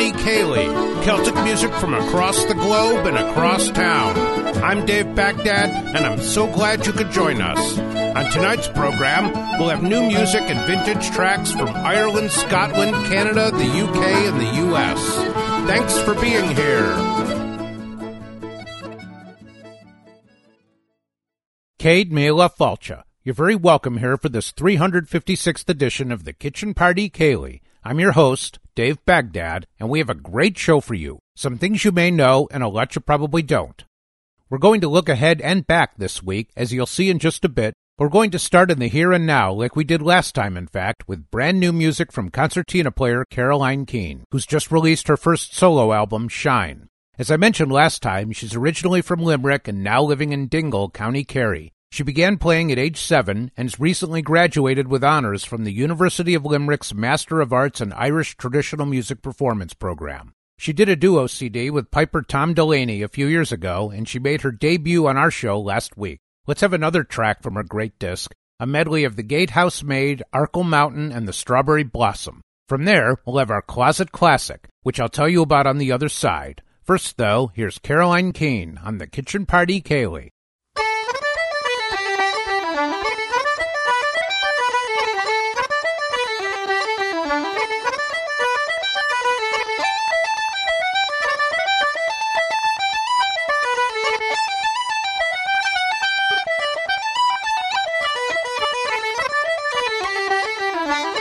Party Ceilidh, Celtic music from across the globe and across town. I'm Dave Baghdad, and I'm so glad you could join us. On tonight's program, we'll have new music and vintage tracks from Ireland, Scotland, Canada, the UK, and the US. Thanks for being here. Cade Mela Falcha. You're very welcome here for this 356th edition of the Kitchen Party Ceilidh. I'm your host, Dave Baghdad, and we have a great show for you. Some things you may know and a lot you probably don't. We're going to look ahead and back this week, as you'll see in just a bit. We're going to start in the here and now, like we did last time, in fact, with brand new music from concertina player Caroline Keane, who's just released her first solo album, Shine. As I mentioned last time, she's originally from Limerick and now living in Dingle, County Kerry. She began playing at age seven and has recently graduated with honors from the University of Limerick's Master of Arts in Irish Traditional Music Performance program. She did a duo CD with piper Tom Delaney a few years ago, and she made her debut on our show last week. Let's have another track from her great disc, a medley of The Gatehouse Maid, Arkle Mountain, and The Strawberry Blossom. From there, we'll have our closet classic, which I'll tell you about on the other side. First, though, here's Caroline Keane on the Kitchen Party Ceilidh. Stand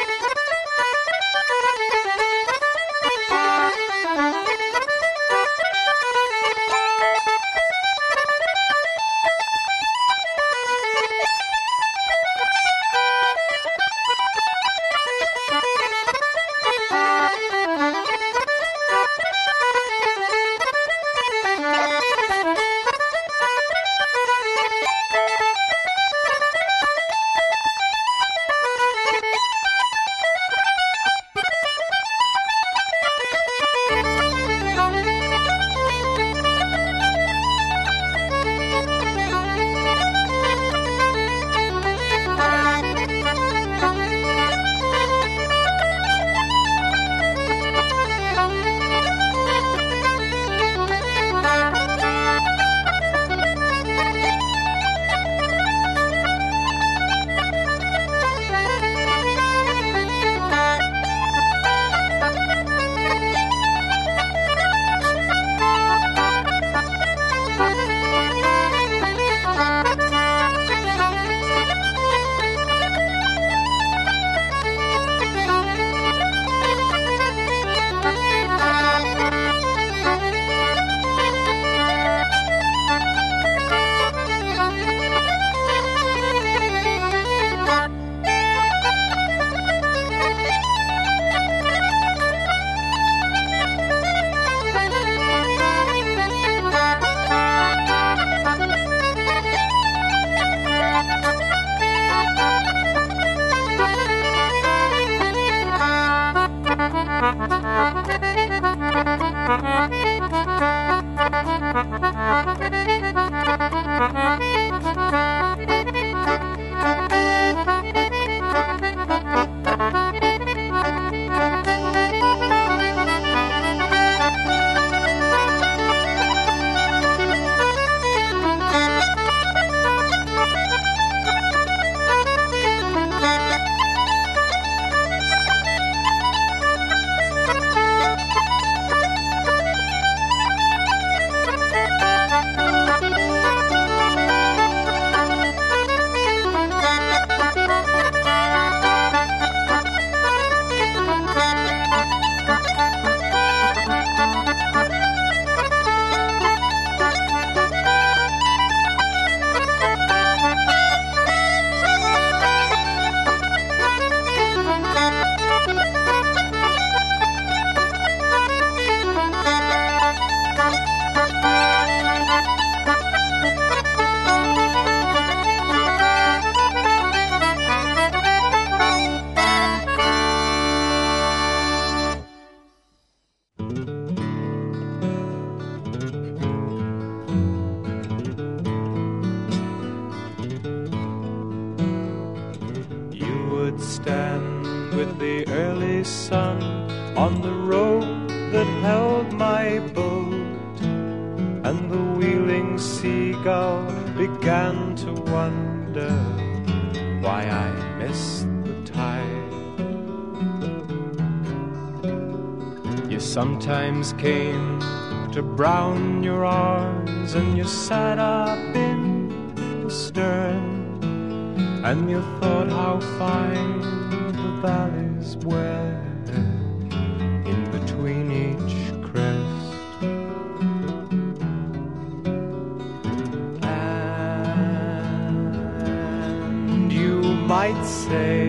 with the and you thought how fine the valleys were in between each crest. And you might say,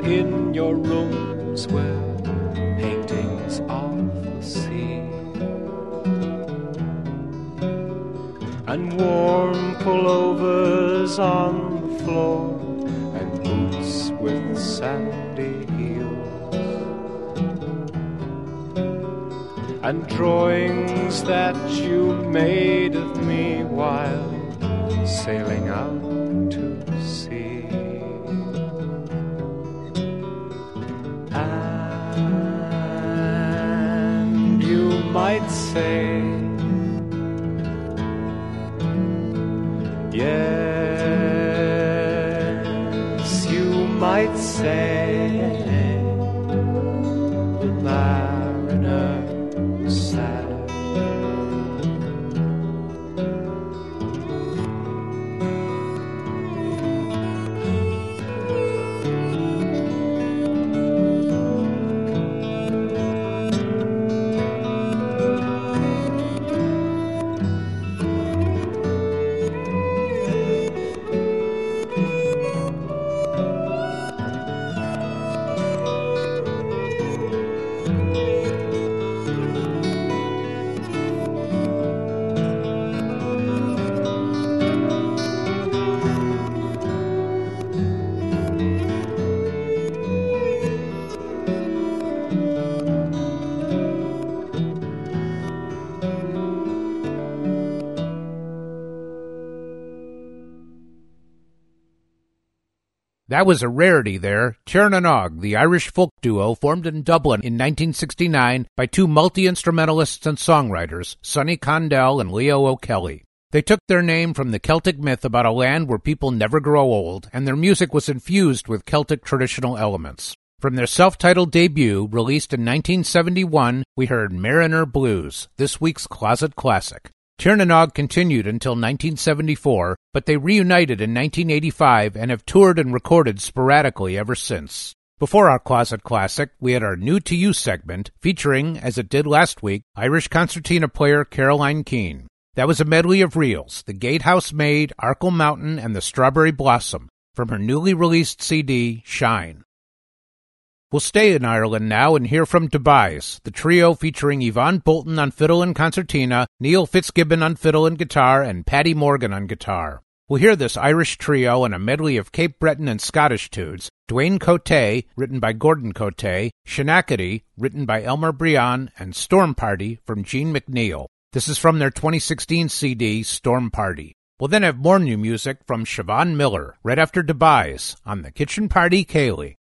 within your rooms were paintings of the sea and warm pullovers on the floor and boots with sandy heels and drawings that you made of me while sailing out say, Yes, you might say, That was a rarity there. Tirnanog, the Irish folk duo formed in Dublin in 1969 by two multi-instrumentalists and songwriters, Sonny Condell and Leo O'Kelly. They took their name from the Celtic myth about a land where people never grow old, and their music was infused with Celtic traditional elements. From their self-titled debut, released in 1971, we heard Mariner Blues, this week's closet classic. Tirnanog continued until 1974, but they reunited in 1985 and have toured and recorded sporadically ever since. Before our Closet Classic, we had our New to You segment featuring, as it did last week, Irish concertina player Caroline Keane. That was a medley of reels, The Gatehouse Maid, Arkle Mountain, and The Strawberry Blossom, from her newly released CD, Shine. We'll stay in Ireland now and hear from Tobias, the trio featuring Yvonne Bolton on fiddle and concertina, Neil Fitzgibbon on fiddle and guitar, and Paddy Morgan on guitar. We'll hear this Irish trio in a medley of Cape Breton and Scottish tunes, Dwayne Cote, written by Gordon Cote, Shenanigans, written by Elmer Briand, and Storm Party from Gene McNeil. This is from their 2016 CD, Storm Party. We'll then have more new music from Siobhan Miller right after Dubai's on the Kitchen Party Ceilidh.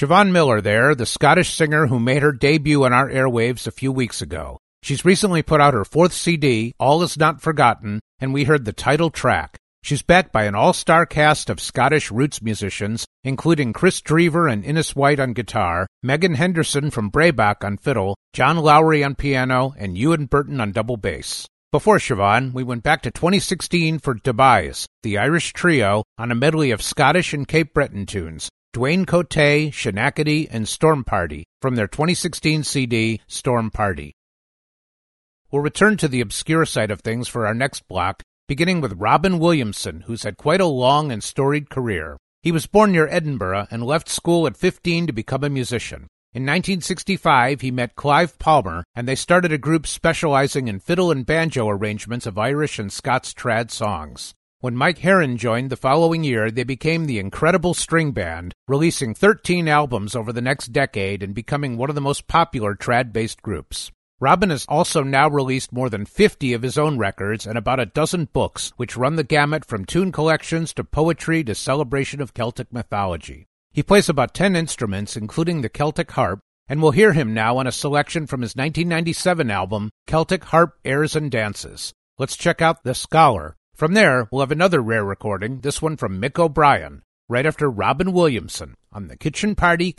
Siobhan Miller there, the Scottish singer who made her debut on our airwaves a few weeks ago. She's recently put out her fourth CD, All Is Not Forgotten, and we heard the title track. She's backed by an all-star cast of Scottish roots musicians, including Chris Drever and Innes White on guitar, Megan Henderson from Breabach on fiddle, John Lowry on piano, and Euan Burton on double bass. Before Siobhan, we went back to 2016 for Dubois, the Irish trio, on a medley of Scottish and Cape Breton tunes, Dwayne Cote, Shenacity, and Storm Party, from their 2016 CD, Storm Party. We'll return to the obscure side of things for our next block, beginning with Robin Williamson, who's had quite a long and storied career. He was born near Edinburgh and left school at 15 to become a musician. In 1965, he met Clive Palmer, and they started a group specializing in fiddle and banjo arrangements of Irish and Scots trad songs. When Mike Heron joined the following year, they became the Incredible String Band, releasing 13 albums over the next decade and becoming one of the most popular trad based groups. Robin has also now released more than 50 of his own records and about a dozen books, which run the gamut from tune collections to poetry to celebration of Celtic mythology. He plays about 10 instruments, including the Celtic harp, and we'll hear him now on a selection from his 1997 album, Celtic Harp Airs and Dances. Let's check out The Scholar. From there, we'll have another rare recording, this one from Mick O'Brien, right after Robin Williamson on the Kitchen Party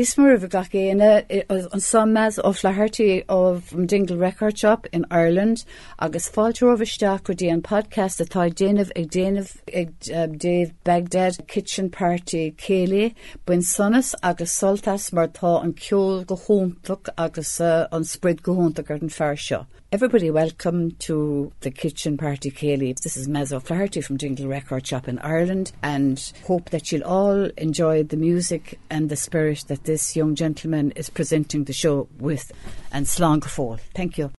Ceilidh. Dismar of Gachéine an sammes ó flahartaí of Dingle Record Shop in Ireland agus fáiltar oversteach go dtí an podcast atá déanamh ag déanamh ag um, Dave Baghdad Kitchen Party célé buin sonnas agus soltas mar tá an ceol go hóntaach agus uh, an spread go hónta gur an fear seo. Everybody welcome to the Kitchen Party Ceilidh. This is Mezzo Flaherty from Dingle Record Shop in Ireland and hope that you'll all enjoy the music and the spirit that this young gentleman is presenting the show with and slán Thank you.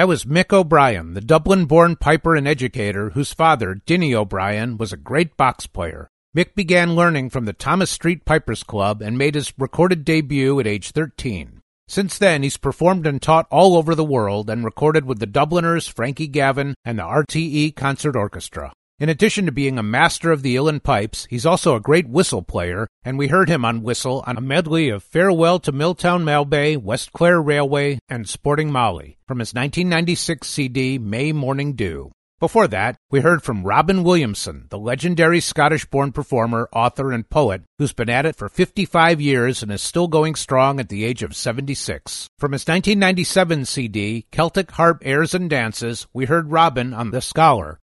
That was Mick O'Brien, the Dublin born piper and educator whose father, Dinny O'Brien, was a great box player. Mick began learning from the Thomas Street Pipers Club and made his recorded debut at age 13. Since then, he's performed and taught all over the world and recorded with the Dubliners, Frankie Gavin, and the RTE Concert Orchestra. In addition to being a master of the uilleann pipes, he's also a great whistle player, and we heard him on whistle on a medley of Farewell to Miltown Malbay, West Clare Railway, and Sporting Molly from his 1996 CD May Morning Dew. Before that, we heard from Robin Williamson, the legendary Scottish born performer, author, and poet who's been at it for 55 years and is still going strong at the age of 76. From his 1997 CD, Celtic Harp Airs and Dances, we heard Robin on The Scholar.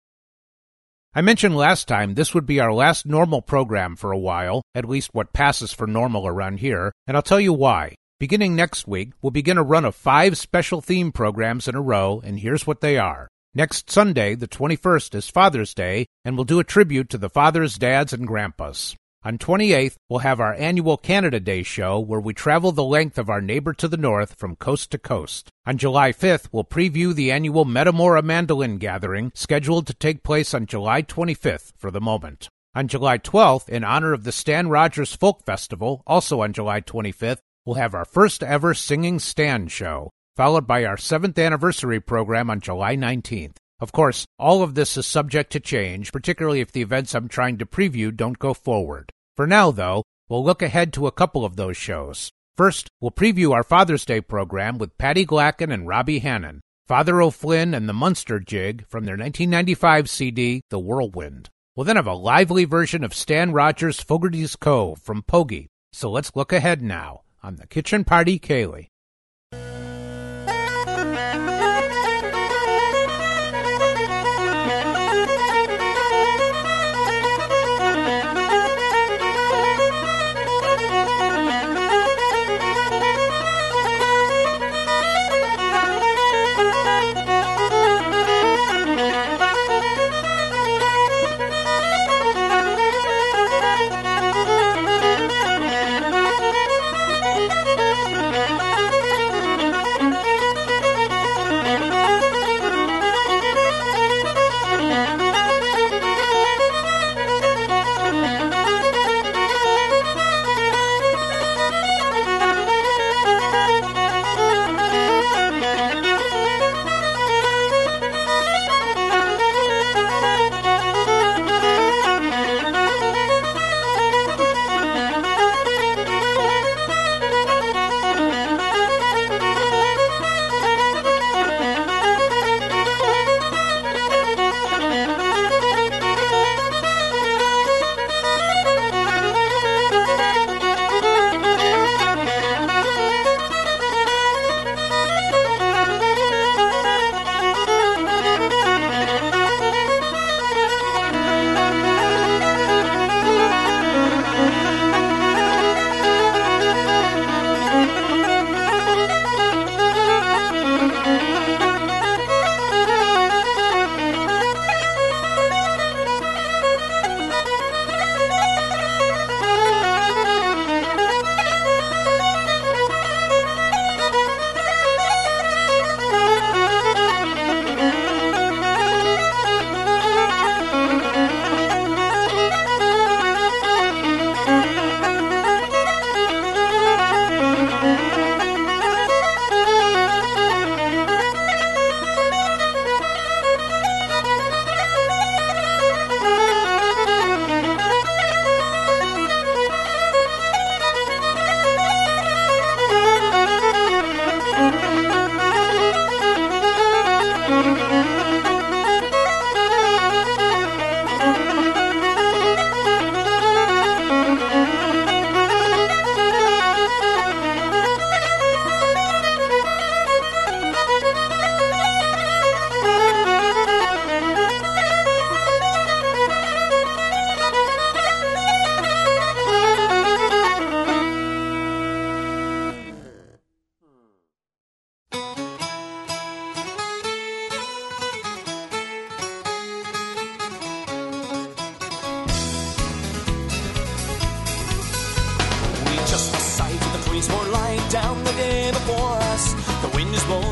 I mentioned last time this would be our last normal program for a while, at least what passes for normal around here, and I'll tell you why. Beginning next week, we'll begin a run of five special theme programs in a row, and here's what they are. Next Sunday, the 21st, is Father's Day, and we'll do a tribute to the fathers, dads, and grandpas. On 28th, we'll have our annual Canada Day show where we travel the length of our neighbor to the north from coast to coast. On July 5th, we'll preview the annual Metamora Mandolin Gathering scheduled to take place on July 25th for the moment. On July 12th, in honor of the Stan Rogers Folk Festival, also on July 25th, we'll have our first ever Singing Stan show followed by our seventh anniversary program on July 19th. Of course, all of this is subject to change, particularly if the events I'm trying to preview don't go forward. For now, though, we'll look ahead to a couple of those shows. First, we'll preview our Father's Day program with Paddy Glackin and Robbie Hannan, Father O'Flynn and the Munster Jig from their 1995 CD, The Whirlwind. We'll then have a lively version of Stan Rogers' Fogarty's Cove from Pogie. So let's look ahead now on the Kitchen Party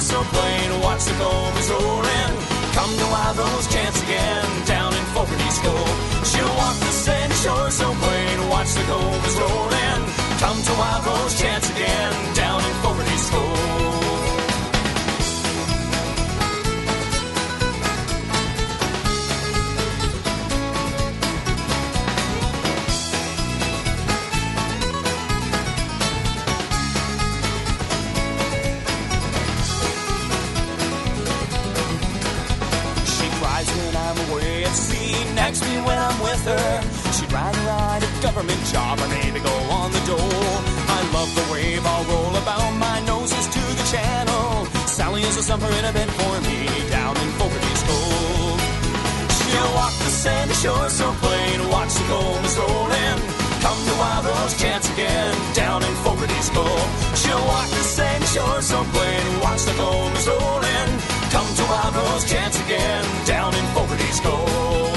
so plain, watch the combers rolling. Come to Wild Chance again down in Fogarty's Cove. She'll walk the sandy shore so plain, watch the combs roll in. Come to Rose Chance again me when I'm with her. She'd rather ride a government job or maybe go on the dole. I love the wave I'll roll about, my nose is to the channel. Sally is a summer in a bed for me down in Fogarty's Cove. She'll walk the sandy shore so plain, watch the combs roll in. Come to Wild Rose Chance again, down in Fogarty's Cove. She'll walk the sandy shore so plain, watch the combs roll in. Come to Wild Rose Chance again, down in Fogarty's Cove.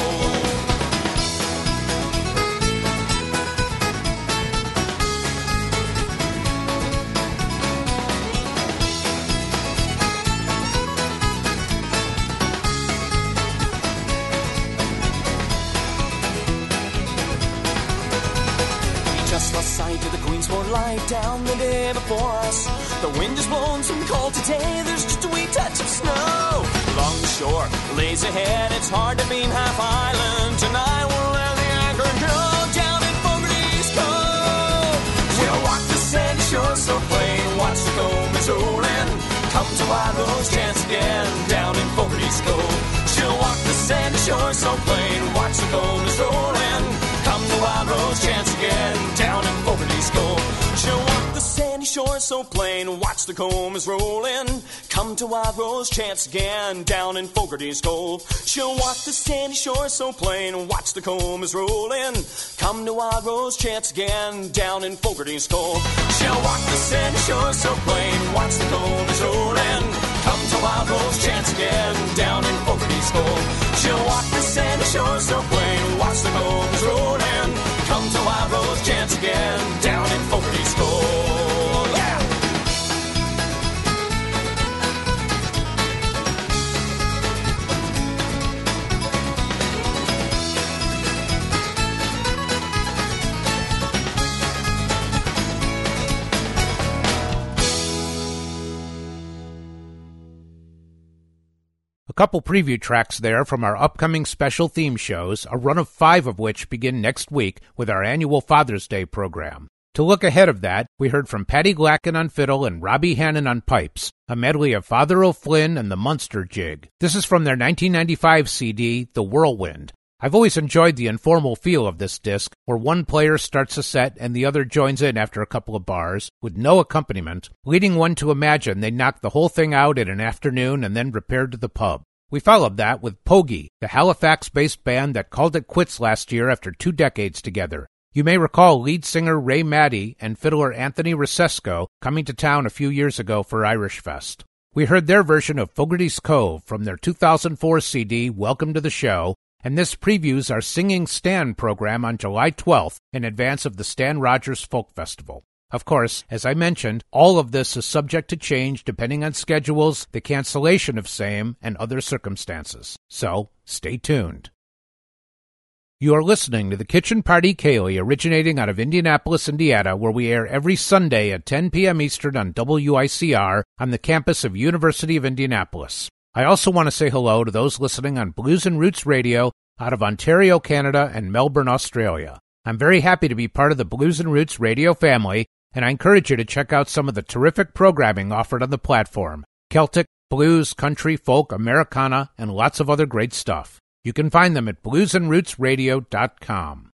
Light down the day before us. The wind is blowing some cold today, there's just a wee touch of snow. Along the shore, lays ahead, it's hard to beam half island. Tonight we'll let the anchor go down in Fogarty's Cove. We'll walk the sandy shore so plain, watch the combs roll in. Come to Wild Rose Chance again, down in Fogarty's Cove. She'll walk the sandy shore so plain, watch the combs roll in. Rose Chance again, down in Fogarty's Cove. She'll walk the sandy shore so plain, watch the combs roll in. Come to Wild Rose Chance again, down in Fogarty's Cove. She'll walk the sandy shore so plain, watch the combs roll in. Come to Wild Rose Chance again, down in Fogarty's Cove. She'll walk the sandy shore so plain, watch the combs roll in. Come to Wild Rose Chance again, down in Fogarty's Cove. She'll walk the sandy shore so plain, watch the combs. Come to Wild Rose Chance again, couple preview tracks there from our upcoming special theme shows, a run of five of which begin next week with our annual Father's Day program. To look ahead of that, we heard from Paddy Glackin on fiddle and Robbie Hannan on pipes, a medley of Father O'Flynn and the Munster Jig. This is from their 1995 CD, The Whirlwind. I've always enjoyed the informal feel of this disc, where one player starts a set and the other joins in after a couple of bars, with no accompaniment, leading one to imagine they knocked the whole thing out in an afternoon and then repaired to the pub. We followed that with Pogie, the Halifax based band that called it quits last year after two decades together. You may recall lead singer Ray Maddie and fiddler Anthony Rosesco coming to town a few years ago for Irish Fest. We heard their version of Fogarty's Cove from their 2004 CD, Welcome to the Show, and this previews our Singing Stan program on July 12th in advance of the Stan Rogers Folk Festival. Of course, as I mentioned, all of this is subject to change depending on schedules, the cancellation of same, and other circumstances. So, stay tuned. You are listening to the Kitchen Party Ceilidh, originating out of Indianapolis, Indiana, where we air every Sunday at 10 p.m. Eastern on WICR on the campus of University of Indianapolis. I also want to say hello to those listening on Blues and Roots Radio out of Ontario, Canada, and Melbourne, Australia. I'm very happy to be part of the Blues and Roots radio family, and I encourage you to check out some of the terrific programming offered on the platform Celtic, blues, country, folk, Americana, and lots of other great stuff. You can find them at bluesandrootsradio.com.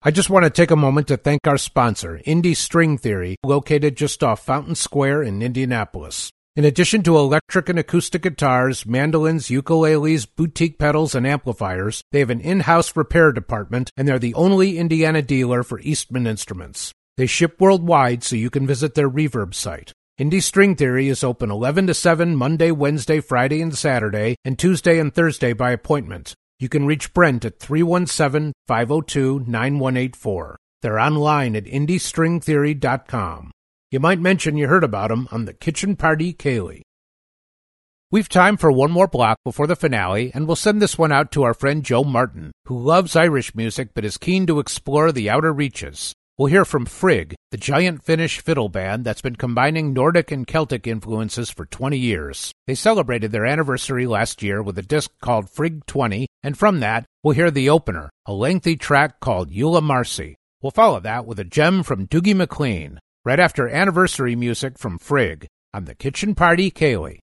I just want to take a moment to thank our sponsor, Indie String Theory, located just off Fountain Square in Indianapolis. In addition to electric and acoustic guitars, mandolins, ukuleles, boutique pedals, and amplifiers, they have an in-house repair department, and they're the only Indiana dealer for Eastman Instruments. They ship worldwide, so you can visit their reverb site. Indie String Theory is open 11 to 7 Monday, Wednesday, Friday, and Saturday, and Tuesday and Thursday by appointment. You can reach Brent at 317 502 9184. They're online at indiestringtheory.com. You might mention you heard about them on the Kitchen Party Ceilidh. We've time for one more block before the finale, and we'll send this one out to our friend Joe Martin, who loves Irish music but is keen to explore the outer reaches. We'll hear from Frigg, the giant Finnish fiddle band that's been combining Nordic and Celtic influences for 20 years. They celebrated their anniversary last year with a disc called Frigg 20, and from that, we'll hear the opener, a lengthy track called Eula Marcy. We'll follow that with a gem from Dougie MacLean, right after anniversary music from Frigg on the Kitchen Party Ceilidh.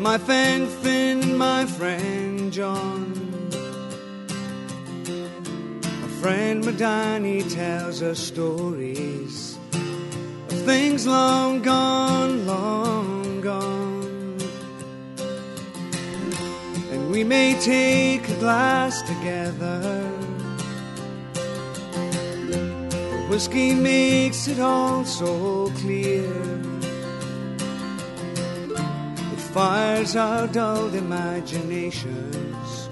My friend Finn and my friend John. My friend Madani tells us stories of things long gone, long gone. And we may take a glass together. Whiskey makes it all so clear. Fires our dulled imaginations,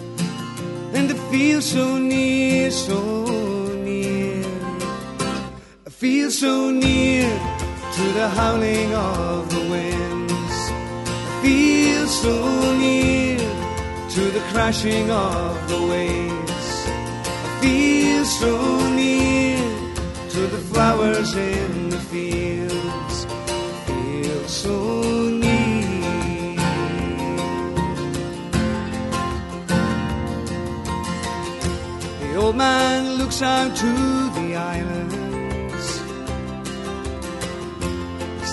and it feels so near, so near. I feel so near to the howling of the winds. I feel so near to the crashing of the waves. I feel so near to the flowers in the fields. Old man looks out to the islands.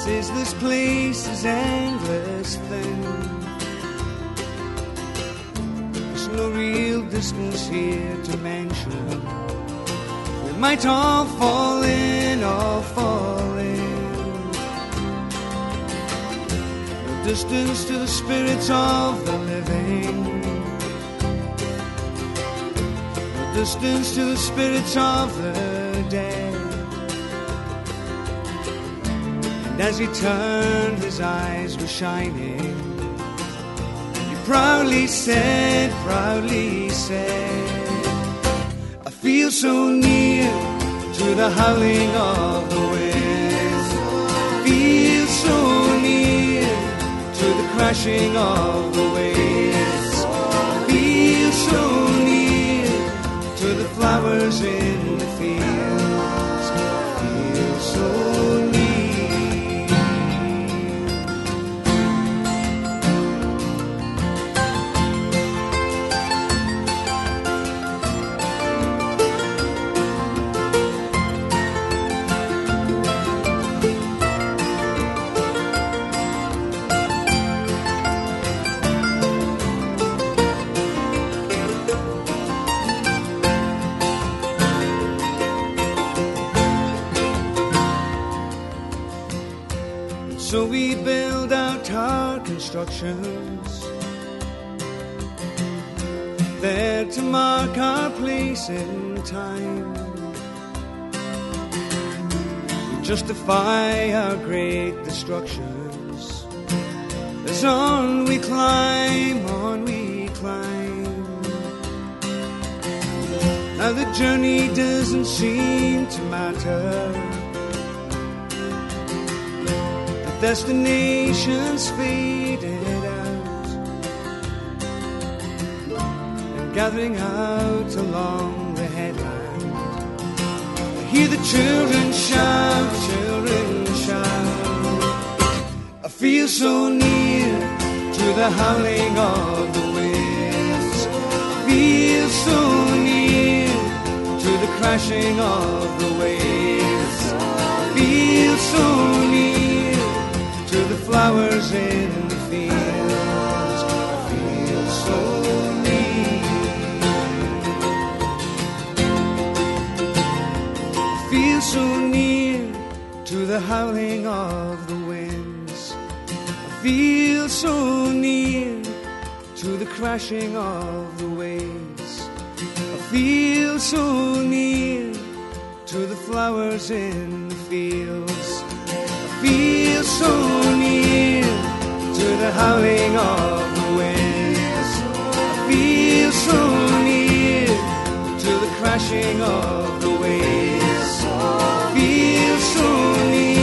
Says this place is endless thin. There's no real distance here to mention We might all fall in, all fall in. No distance to the spirits of the living. Distance to the spirits of the dead. And as he turned, his eyes were shining. He proudly said, proudly said I feel so near to the howling of the winds. Feel so near to the crashing of the waves. Flowers in the fields. Our constructions there to mark our place in time. Justify our great destructions as on we climb, on we climb. Now the journey doesn't seem to matter. The destinations faded gathering out along the headland. I hear the children shout, children shout. I feel so near to the howling of the winds. I feel so near to the crashing of the howling of the winds. I feel so near to the crashing of the waves. I feel so near to the flowers in the fields. I feel so near to the howling of the winds. I feel so near to the crashing of the waves. I feel so near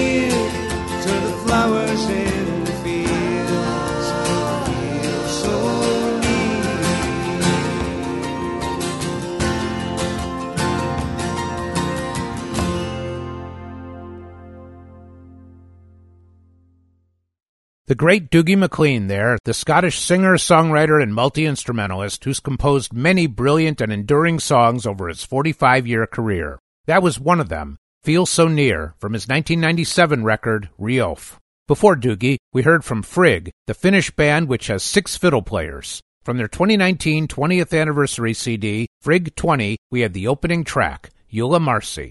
flowers in the fields feel so The great Dougie MacLean there, the Scottish singer, songwriter, and multi instrumentalist who's composed many brilliant and enduring songs over his 45 year career. That was one of them, Feel So Near, from his 1997 record, Riof. Before Dougie, we heard from Frigg, the Finnish band which has six fiddle players. From their 2019 20th anniversary CD, Frigg 20, we had the opening track, Eula Marcy.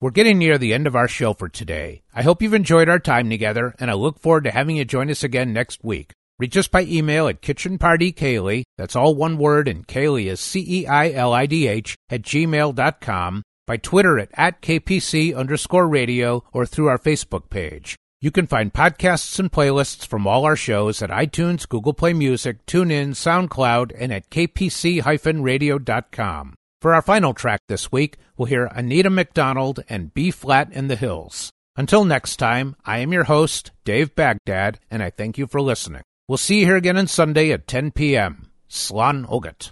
We're getting near the end of our show for today. I hope you've enjoyed our time together, and I look forward to having you join us again next week. Reach us by email at kitchenpartyceilidh, that's all one word, and Ceilidh is C-E-I-L-I-D-H, at gmail.com, by Twitter at, at KPC underscore radio, or through our Facebook page. You can find podcasts and playlists from all our shows at iTunes, Google Play Music, TuneIn, SoundCloud, and at kpc-radio.com. For our final track this week, we'll hear Anita McDonald and B Flat in the Hills. Until next time, I am your host, Dave Baghdad, and I thank you for listening. We'll see you here again on Sunday at 10 p.m. Slán Agat.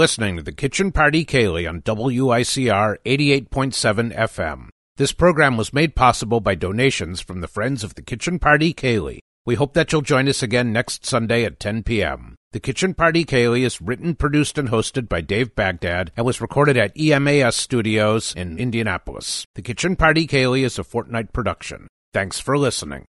Listening to the Kitchen Party Ceilidh on WICR 88.7 FM. This program was made possible by donations from the Friends of the Kitchen Party Ceilidh. We hope that you'll join us again next Sunday at 10 p.m. The Kitchen Party Ceilidh is written, produced, and hosted by Dave Baghdad and was recorded at EMAS Studios in Indianapolis. The Kitchen Party Ceilidh is a fortnight production. Thanks for listening.